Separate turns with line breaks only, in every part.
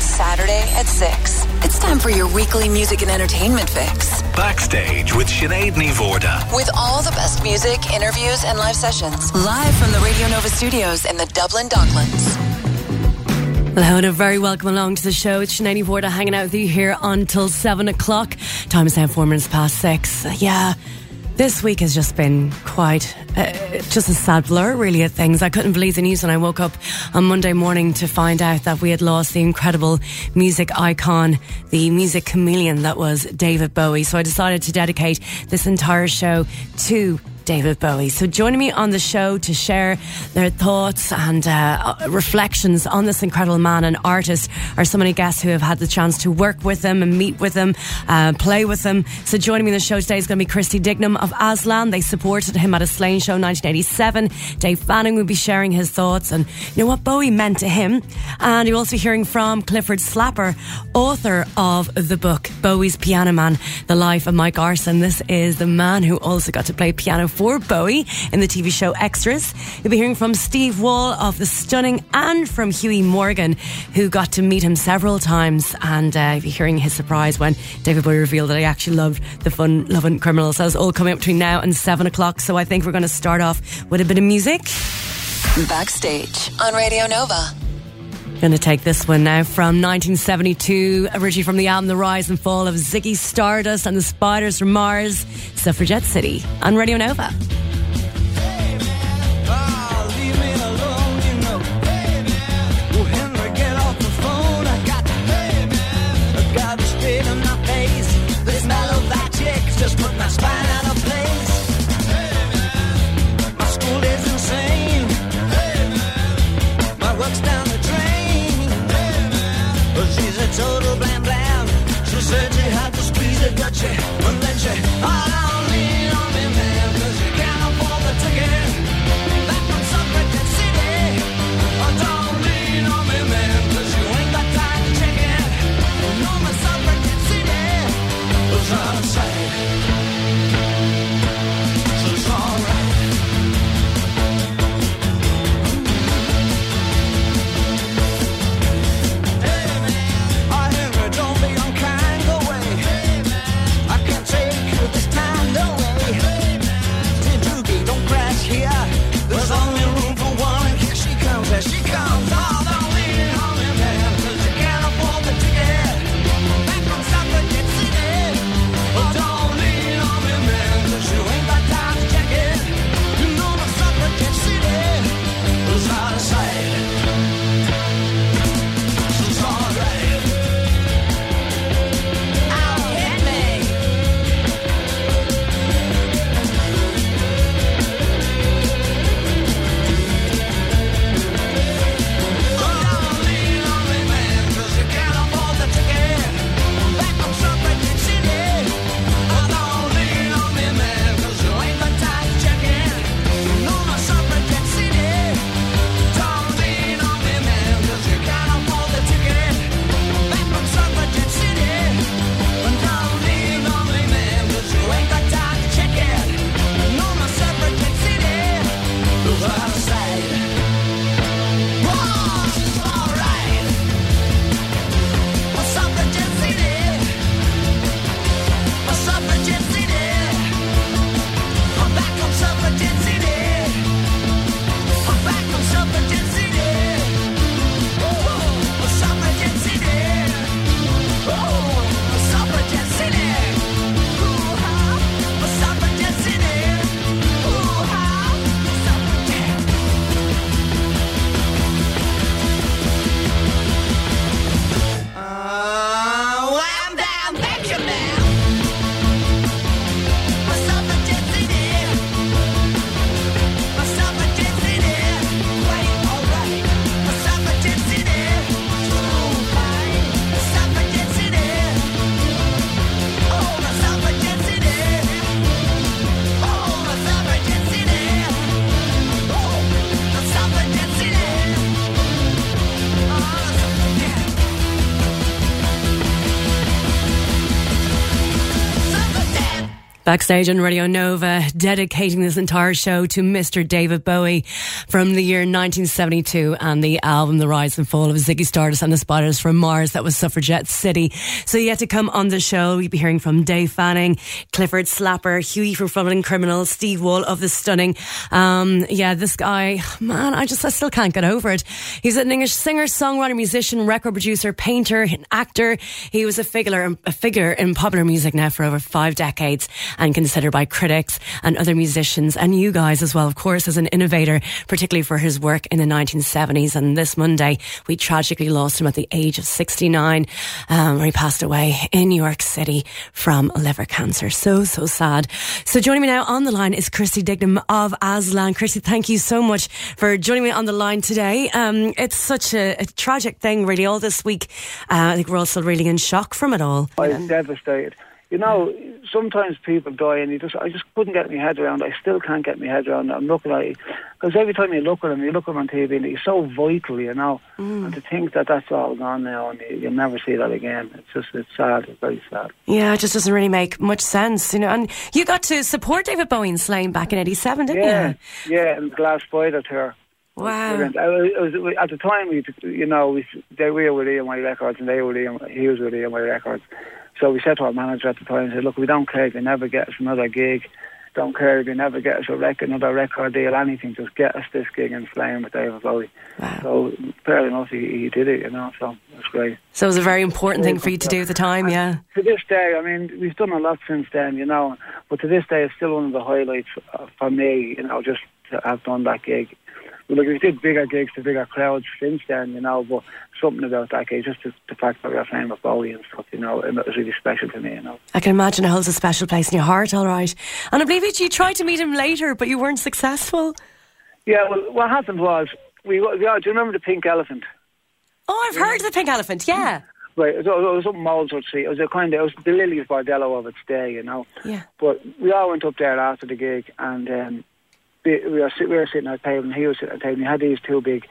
It's Saturday at 6. It's time for your weekly music and entertainment fix.
Backstage with Sinéad Ní Mhórdha.
With all the best music, interviews, and live sessions. Live from the Radio Nova studios in the Dublin Docklands.
Hello and a very welcome along to the show. It's Sinéad Ní Mhórdha hanging out with you here until 7 o'clock. Time is now four minutes past six. Uh, yeah, this week has just been quite, uh, just a sad blur, really, at things. I couldn't believe the news when I woke up on Monday morning to find out that we had lost the incredible music icon, the music chameleon that was David Bowie. So I decided to dedicate this entire show to David Bowie. So joining me on the show to share their thoughts and uh, reflections on this incredible man and artist are so many guests who have had the chance to work with him and meet with him, uh, play with him. So joining me on the show today is going to be Christy Dignam of Aslan. They supported him at a Slane show in 1987. Dave Fanning will be sharing his thoughts and you know what Bowie meant to him. And you'll also hearing from Clifford Slapper, author of the book Bowie's Piano Man: The Life of Mike Garson. This is the man who also got to play piano for Bowie in the TV show Extras. You'll be hearing from Steve Wall of The Stunning and from Huey Morgan, who got to meet him several times. And uh, you'll be hearing his surprise when David Bowie revealed that he actually loved the Fun Lovin' Criminals. That's all coming up between now and seven o'clock. So I think we're going to start off with a bit of music.
Backstage on Radio Nova.
Going to take this one now from 1972, originally from the album The Rise and Fall of Ziggy Stardust and the Spiders from Mars, Suffragette City on Radio Nova.
Just put my spine she's a total blam blam. She said she had to squeeze it, but
Backstage on Radio Nova, dedicating this entire show to Mr. David Bowie from the year 1972 and the album The Rise and Fall of Ziggy Stardust and the Spiders from Mars. That was Suffragette City. So yet to come on the show, you'll be hearing from Dave Fanning, Clifford Slapper, Huey from Fun Lovin' Criminals, Steve Wall of The Stunning. Um, yeah, this guy, man, I just, I still can't get over it. He's an English singer, songwriter, musician, record producer, painter, actor. He was a figure, a figure in popular music now for over five decades and considered by critics and other musicians and you guys as well, of course, as an innovator, particularly for his work in the 1970s. And this Monday, we tragically lost him at the age of 69, um, where he passed away in New York City from liver cancer. So, so sad. So joining me now on the line is Christy Dignam of Aslan. Christy, thank you so much for joining me on the line today. Um, it's such a, a, tragic thing, really, all this week. Uh, I think we're all still really in shock from it all.
I was devastated. You know, sometimes people die, and you just I just couldn't get my head around. I still can't get my head around. It. I'm looking at because every time you look at him, you look at him on TV, and he's so vital, you know. Mm. And to think that that's all gone now, and you, you'll never see that again. It's just it's sad. It's very sad.
Yeah, it just doesn't really make much sense, you know. And you got to support David Bowie in Slane back in '87, didn't
yeah, you? Yeah, yeah, and Glass Spider tour.
Wow.
I was, was, at the time, we, you know, we, they were with EMI Records and they were with he was with EMI Records. So we said to our manager at the time, said, look, we don't care if you never get us another gig. Don't care if you never get us a record, another record deal, anything. Just get us this gig and Slane with David Bowie.
Wow.
So fair enough, he, he did it, you know. So it's great.
So it was a very important thing for you to do at the time,
and
yeah.
To this day, I mean, we've done a lot since then, you know. But to this day, it's still one of the highlights for me, you know, just to have done that gig like we did bigger gigs to bigger crowds since then, you know, but something about that gig, just the, the fact that we were playing with Bowie and stuff, you know, it was really special to me, you know.
I can imagine it holds a special place in your heart, all right. And I believe you tried to meet him later, but you weren't successful.
Yeah, well, what happened was, we, we do you remember the Pink Elephant?
Oh, I've heard of the Pink Elephant, yeah.
Right, it was, it was up in Molesworth Street. It was a kind of, it was the Lillie's Bordello of its day, you know.
Yeah.
But we all went up there after the gig, and um, we were, we were sitting at the table and he was sitting at the table and he had these two big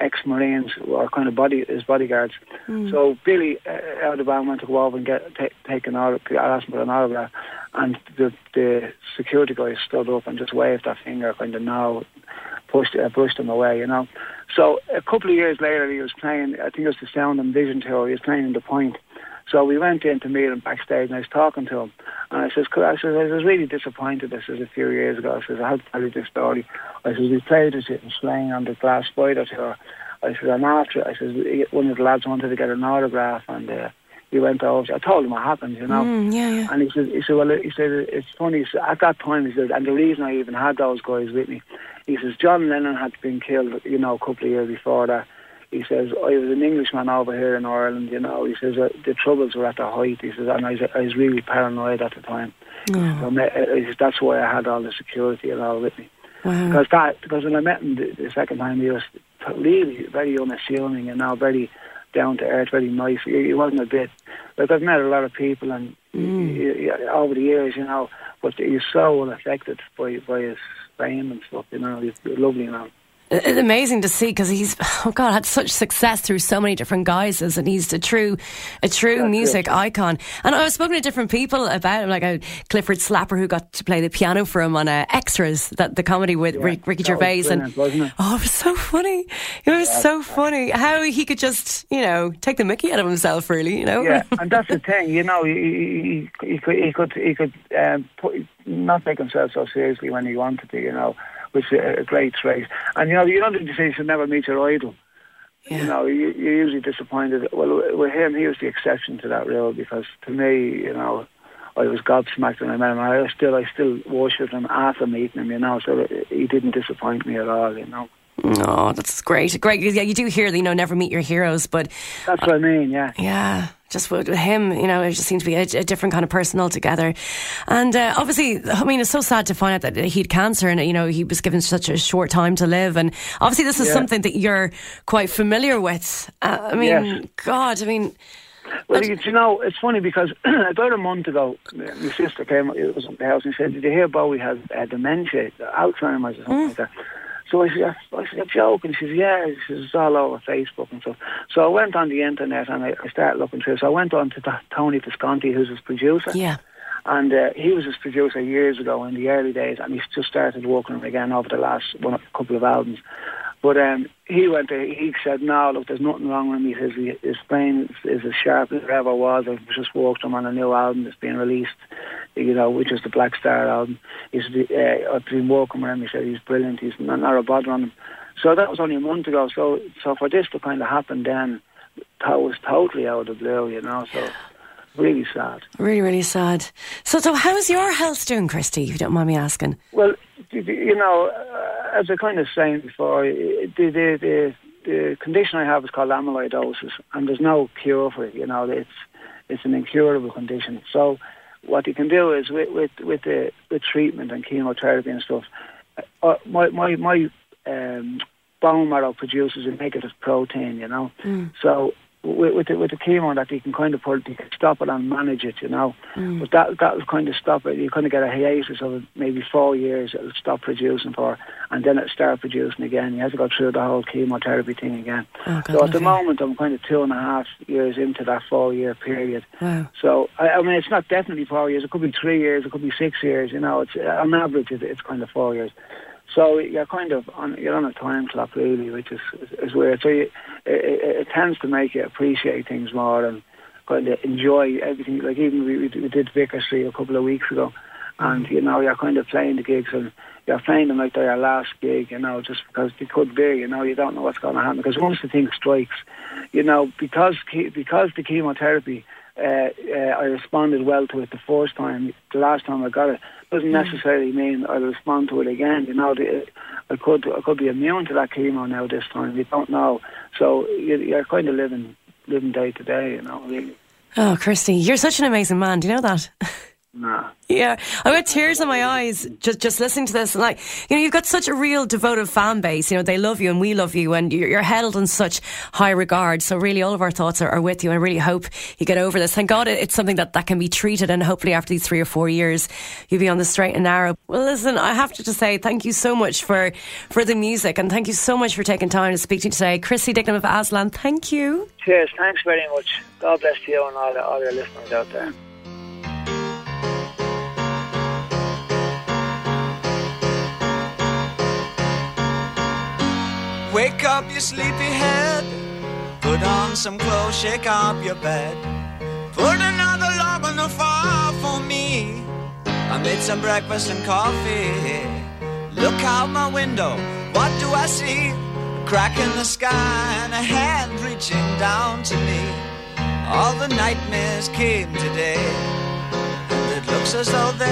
ex-marines or kind of body his bodyguards.
Mm.
So Billy uh, out of the band went to go over and get t- take an autograph, ask him for an autograph, and the the security guy stood up and just waved that finger, kind of no, pushed uh, pushed him away, you know. So a couple of years later, he was playing. I think it was the Sound and Vision tour. He was playing in the Point. So we went in to meet him backstage, and I was talking to him. And I says, I says, I was really disappointed. This was a few years ago. I says, I had to tell you this story. I says, we played it in Slane on the Glass Spider tour. I says, I'm after. I says, one of the lads wanted to get an autograph, and uh, he went over. I told him what happened, you know.
Mm, yeah, yeah.
And he said, he said, well, he said, it's funny. Said, at that time, he said, and the reason I even had those guys with me, he says, John Lennon had been killed, you know, a couple of years before that he says, I was an Englishman over here in Ireland, you know. He says, uh, the troubles were at the height. He says, and I was, I was really paranoid at the time.
Oh.
So uh, that's why I had all the security and all with me.
Wow.
Because that, because when I met him the, the second time, he was really very unassuming and now very down to earth, very nice. He, he wasn't a bit like I've met a lot of people and
Mm.
he, he, over the years, you know, but he's so unaffected by by his fame and stuff. You know, he's a lovely man.
It's amazing to see because he's oh god had such success through so many different guises and he's a true a true
That's
music
it.
icon. And I've spoken to different people about him like a Clifford Slapper who got to play the piano for him on uh, Extras that the comedy with
Yeah,
Ricky
was
Gervais and
it?
oh it was so funny. It was so funny how he could just you know take the mickey out of himself really you know?
Yeah, and that's the thing, you know, he, he, he, he could he could he could um, put, not take himself so seriously when he wanted to, you know, which is a, a great trait. And you know, you don't you say you should never meet your idol. You know, you, you're usually disappointed. Well, with him, he was the exception to that rule because to me, you know, I was gobsmacked when I met him. I still, I still worshipped him after meeting him. You know, so he didn't disappoint me at all. You know,
oh that's great great yeah you do hear that you know never meet your heroes but
that's uh, what I mean. Yeah.
Yeah, just with with him, you know, it just seemed to be a, a different kind of person altogether. And uh, obviously, I mean, it's so sad to find out that he had cancer and, you know, he was given such a short time to live. And obviously, this is
Yeah.
something that you're quite familiar with. Uh, I mean,
Yes.
God, I mean,
Well, you, you know, it's funny because about a month ago, my sister came. It was at the house and said, "Did you hear Bowie has uh, dementia, Alzheimer's, or something like that?" So I said, "I said, joking." She says, "Yeah." She says, "It's all over Facebook and stuff." So I went on the internet and I, I started looking through. So I went on to T- Tony Visconti, who's his producer,
yeah.
And uh, he was his producer years ago in the early days, and he's just started working again over the last one couple of albums. But um, he went there, he said, no, look, there's nothing wrong with him. He says his brain is, is as sharp as it ever was. I've just worked him on a new album that's being released, you know, which is the Blackstar album. He's, uh, I've been working with him. He said he's brilliant. He's not, not a bother on him. So that was only a month ago. So, so for this to kind of happen then, that was totally out of the blue, you know. So really sad.
Really, really sad. So, so how's your health doing, Christy? If you don't mind me asking.
Well, you know, uh, as I kind of saying before, the, the the the condition I have is called amyloidosis, and there's no cure for it. You know, it's it's an incurable condition. So, what you can do is with with with the with treatment and chemotherapy and stuff. Uh, my my my um, bone marrow produces a negative protein. You know, so with, with the with the chemo that you can kind of put, you can stop it and manage it, you know. Mm. But that that will kind of stop it. You kind of get a hiatus of maybe four years. It'll stop producing for, and then it start producing again. You have to go through the whole chemotherapy thing again.
Oh,
so at the moment, I'm kind of two and a half years into that four year period.
Wow.
So I, I mean, it's not definitely four years. It could be three years. It could be six years. You know, it's uh, on average, it's, it's kind of four years. So you're kind of on you're on a time clock really, which is is, is weird. So you, it, it, it tends to make you appreciate things more and kind of enjoy everything. Like even we, we we did Vicar Street a couple of weeks ago, and you know you're kind of playing the gigs and you're playing them like they're your last gig, you know, just because they could be. You know, you don't know what's going to happen because once the thing strikes, you know, because because the chemotherapy. Uh, uh, I responded well to it the first time. The last time I got it doesn't necessarily mean I'll respond to it again. You know, the, I could I could be immune to that chemo now this time. You don't know, so you, you're kind of living living day to day. You know, really.
Oh, Christy, you're such an amazing man. Do you know that?
Nah.
Yeah, I got tears in my eyes just just listening to this. And like, you know, you've got such a real devoted fan base. You know, they love you and we love you, and you're, you're held in such high regard. So really, all of our thoughts are, are with you. And I really hope you get over this. Thank God it, it's something that that can be treated, and hopefully after these three or four years, you'll be on the straight and narrow. Well, listen, I have to just say thank you so much for for the music, and thank you so much for taking time to speak to me today, Christy Dignam of Aslan. Thank you.
Cheers. Thanks very much. God bless you and all, the, all your listeners out there.
Wake up, you sleepy head. Put on some clothes, shake up your bed. Put another log on the fire for me. I made some breakfast and coffee. Look out my window, what do I see? A crack in the sky and a hand reaching down to me. All the nightmares came today, and it looks as though they're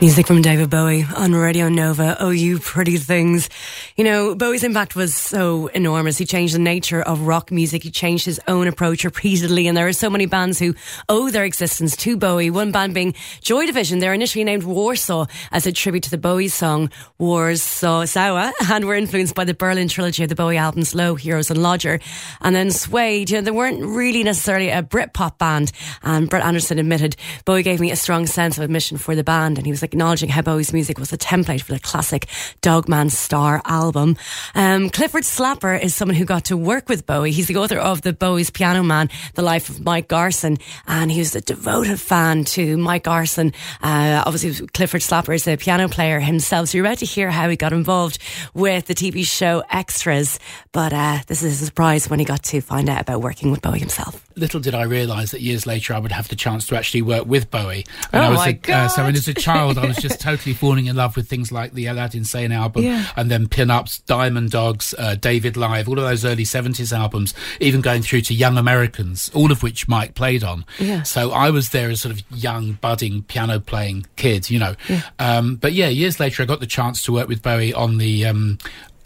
Music from David Bowie on Radio Nova. Oh, you pretty things. You know, Bowie's impact was so enormous. He changed the nature of rock music. He changed his own approach repeatedly. And there are so many bands who owe their existence to Bowie. One band being Joy Division. They're initially named Warsaw as a tribute to the Bowie song Warszawa and were influenced by the Berlin trilogy of the Bowie albums Low, Heroes and Lodger. And then Suede, you know, they weren't really necessarily a Britpop band. And Brett Anderson admitted, Bowie gave me a strong sense of admission for the band. And he was acknowledging how Bowie's music was a template for the classic Dog Man Star album. Um, Clifford Slapper is someone who got to work with Bowie. He's the author of the Bowie's Piano Man, The Life of Mike Garson, and he was a devoted fan to Mike Garson. Uh, obviously, Clifford Slapper is a piano player himself, so you're about to hear how he got involved with the TV show Extras. But uh, this is a surprise when he got to find out about working with Bowie himself.
Little did I realise that years later I would have the chance to actually work with Bowie. And
Oh
I was
my
a, uh, so when as a child I was just totally falling in love with things like the Aladdin Sane album
Yeah.
and then Diamond Dogs, uh, David Live, all of those early 70s albums, even going through to Young Americans, all of which Mike played on.
Yeah.
So I was there as sort of young, budding piano playing kid, you know. Um, but yeah, years later I got the chance to work with Bowie on the um,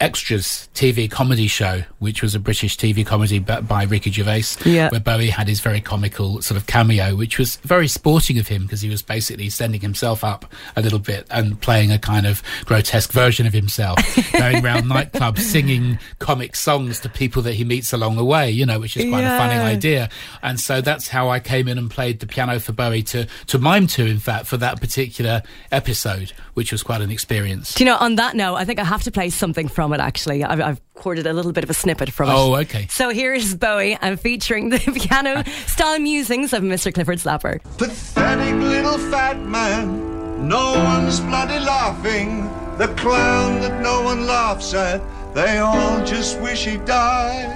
Extras TV comedy show, which was a British TV comedy by Ricky Gervais,
Yeah.
where Bowie had his very comical sort of cameo, which was very sporting of him because he was basically sending himself up a little bit and playing a kind of grotesque version of himself, going around nightclubs singing comic songs to people that he meets along the way, you know, which is quite a funny idea. And so that's how I came in and played the piano for Bowie to, to mime to, in fact, for that particular episode, which was quite an experience.
Do you know, on that note, I think I have to play something from it actually. I've, I've recorded a little bit of a snippet from it.
Oh, okay.
So here is Bowie. I'm featuring the piano style musings of Mr. Clifford Slapper.
Pathetic little fat man. No one's bloody laughing. The clown that no one laughs at. They all just wish he died.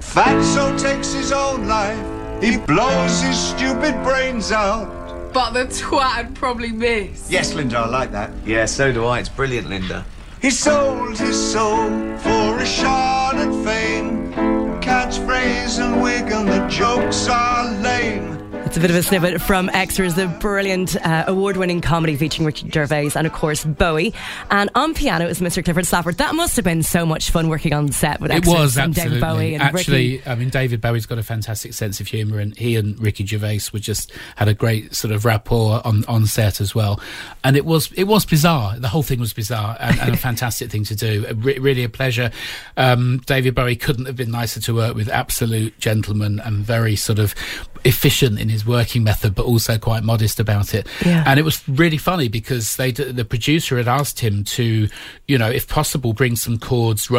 Fatso takes his own life. He blows his stupid brains out.
But the twat I'd probably miss.
Yes, Linda, I like that.
Yeah, so do I. It's brilliant, Linda.
He sold his soul for a shot at fame. Catchphrase and wig, and the jokes are lame.
It's a bit of a snippet from Extras, the brilliant uh, award winning comedy featuring Richard Gervais and, of course, Bowie. And on piano is Mr. Clifford Slapper. That must have been so much fun working on set with
It was
and
absolutely.
David Bowie and
Actually,
Ricky.
I mean, David Bowie's got a fantastic sense of humour, and he and Ricky Gervais were just had a great sort of rapport on, on set as well. And it was it was bizarre. The whole thing was bizarre and, and a fantastic thing to do. Re- really a pleasure. Um, David Bowie couldn't have been nicer to work with. Absolute gentleman and very sort of efficient in his working method, but also quite modest about it.
Yeah.
And it was really funny because they the producer had asked him to, you know, if possible, bring some chords,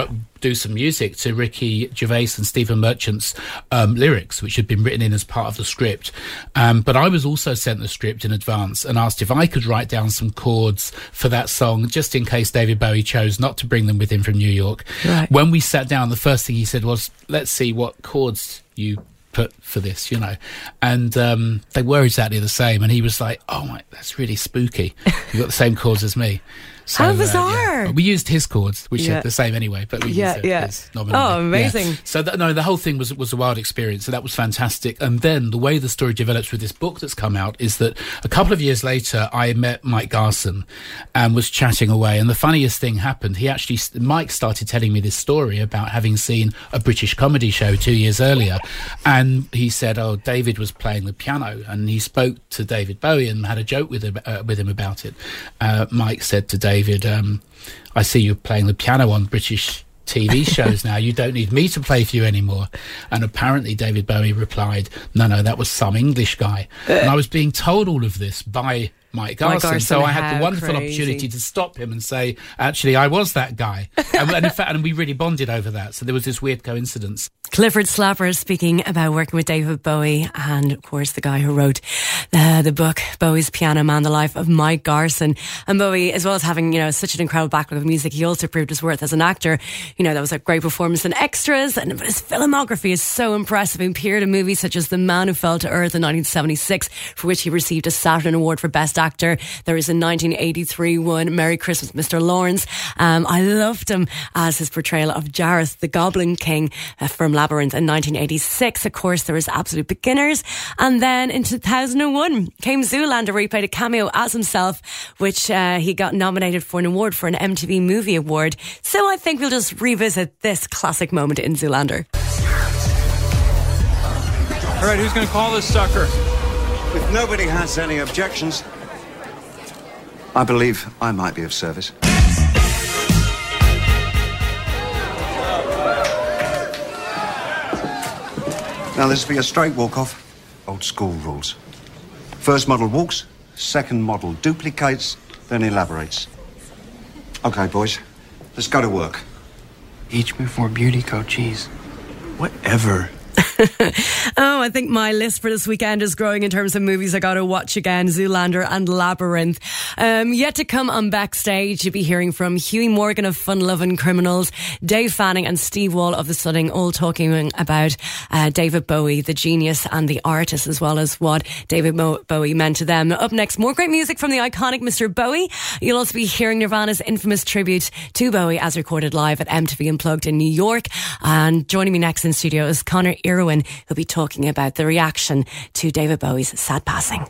do some music to Ricky Gervais and Stephen Merchant's um, lyrics, which had been written in as part of the script. Um, but I was also sent the script in advance and asked if I could write down some chords for that song, just in case David Bowie chose not to bring them with him from New York.
Right.
When we sat down, the first thing he said was, "Let's see what chords you." Put for this, you know, and um, they were exactly the same. And he was like, "Oh my, that's really spooky. You've got the same cause as me." So,
How
uh, yeah.
bizarre.
We used his chords, which
Yeah.
are the same anyway, but we
Yeah,
used it
yeah.
his.
Oh, amazing.
Yeah. So that, no, the whole thing was was a wild experience. So that was fantastic. And then the way the story develops with this book that's come out is that a couple of years later, I met Mike Garson and was chatting away. And the funniest thing happened. He actually Mike started telling me this story about having seen a British comedy show two years earlier, and he said, "Oh, David was playing the piano," and he spoke to David Bowie and had a joke with him uh, with him about it. Uh, Mike said to David. David, um, I see you playing the piano on British TV shows now. You don't need me to play for you anymore. And apparently, David Bowie replied, No, no, that was some English guy. and I was being told all of this by Mike Garson.
Garson,
so I had the wonderful
crazy.
opportunity to stop him and say, Actually, I was that guy. and, and in fact, and we really bonded over that. So there was this weird coincidence.
Clifford Slapper speaking about working with David Bowie and, of course, the guy who wrote the, the book, Bowie's Piano Man, The Life of Mike Garson. And Bowie, as well as having, you know, such an incredible backlog of music, he also proved his worth as an actor. You know, that was a great performance in extras and but his filmography is so impressive. He appeared in movies such as The Man Who Fell to Earth in 1976, for which he received a Saturn Award for Best Actor. There is a 1983 one, Merry Christmas, Mr. Lawrence. Um, I loved him as his portrayal of Jareth, the Goblin King uh, from Labyrinth in 1986. Of course, there was Absolute Beginners. And then in 2001, came Zoolander, where he played a cameo as himself, which uh, he got nominated for an award for an MTV Movie Award. So I think we'll just revisit this classic moment in Zoolander.
All right, who's going to call this sucker?
If nobody has any objections, I believe I might be of service. Now, this will be a straight walk off. Old school rules. First model walks, second model duplicates, then elaborates. Okay, boys, let's go to work.
Each before beauty code cheese. Whatever.
Oh, I think my list for this weekend is growing in terms of movies I got to watch again Zoolander and Labyrinth. Um, yet to come on backstage, you'll be hearing from Huey Morgan of Fun Lovin' Criminals, Dave Fanning, and Steve Wall of The Stunning, all talking about uh, David Bowie, the genius and the artist, as well as what David Mo- Bowie meant to them. Up next, more great music from the iconic Mr. Bowie. You'll also be hearing Nirvana's infamous tribute to Bowie as recorded live at MTV Unplugged in New York. And joining me next in studio is Connor Irwin, who'll be talking about the reaction to David Bowie's sad passing.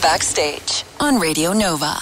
Backstage on Radio Nova.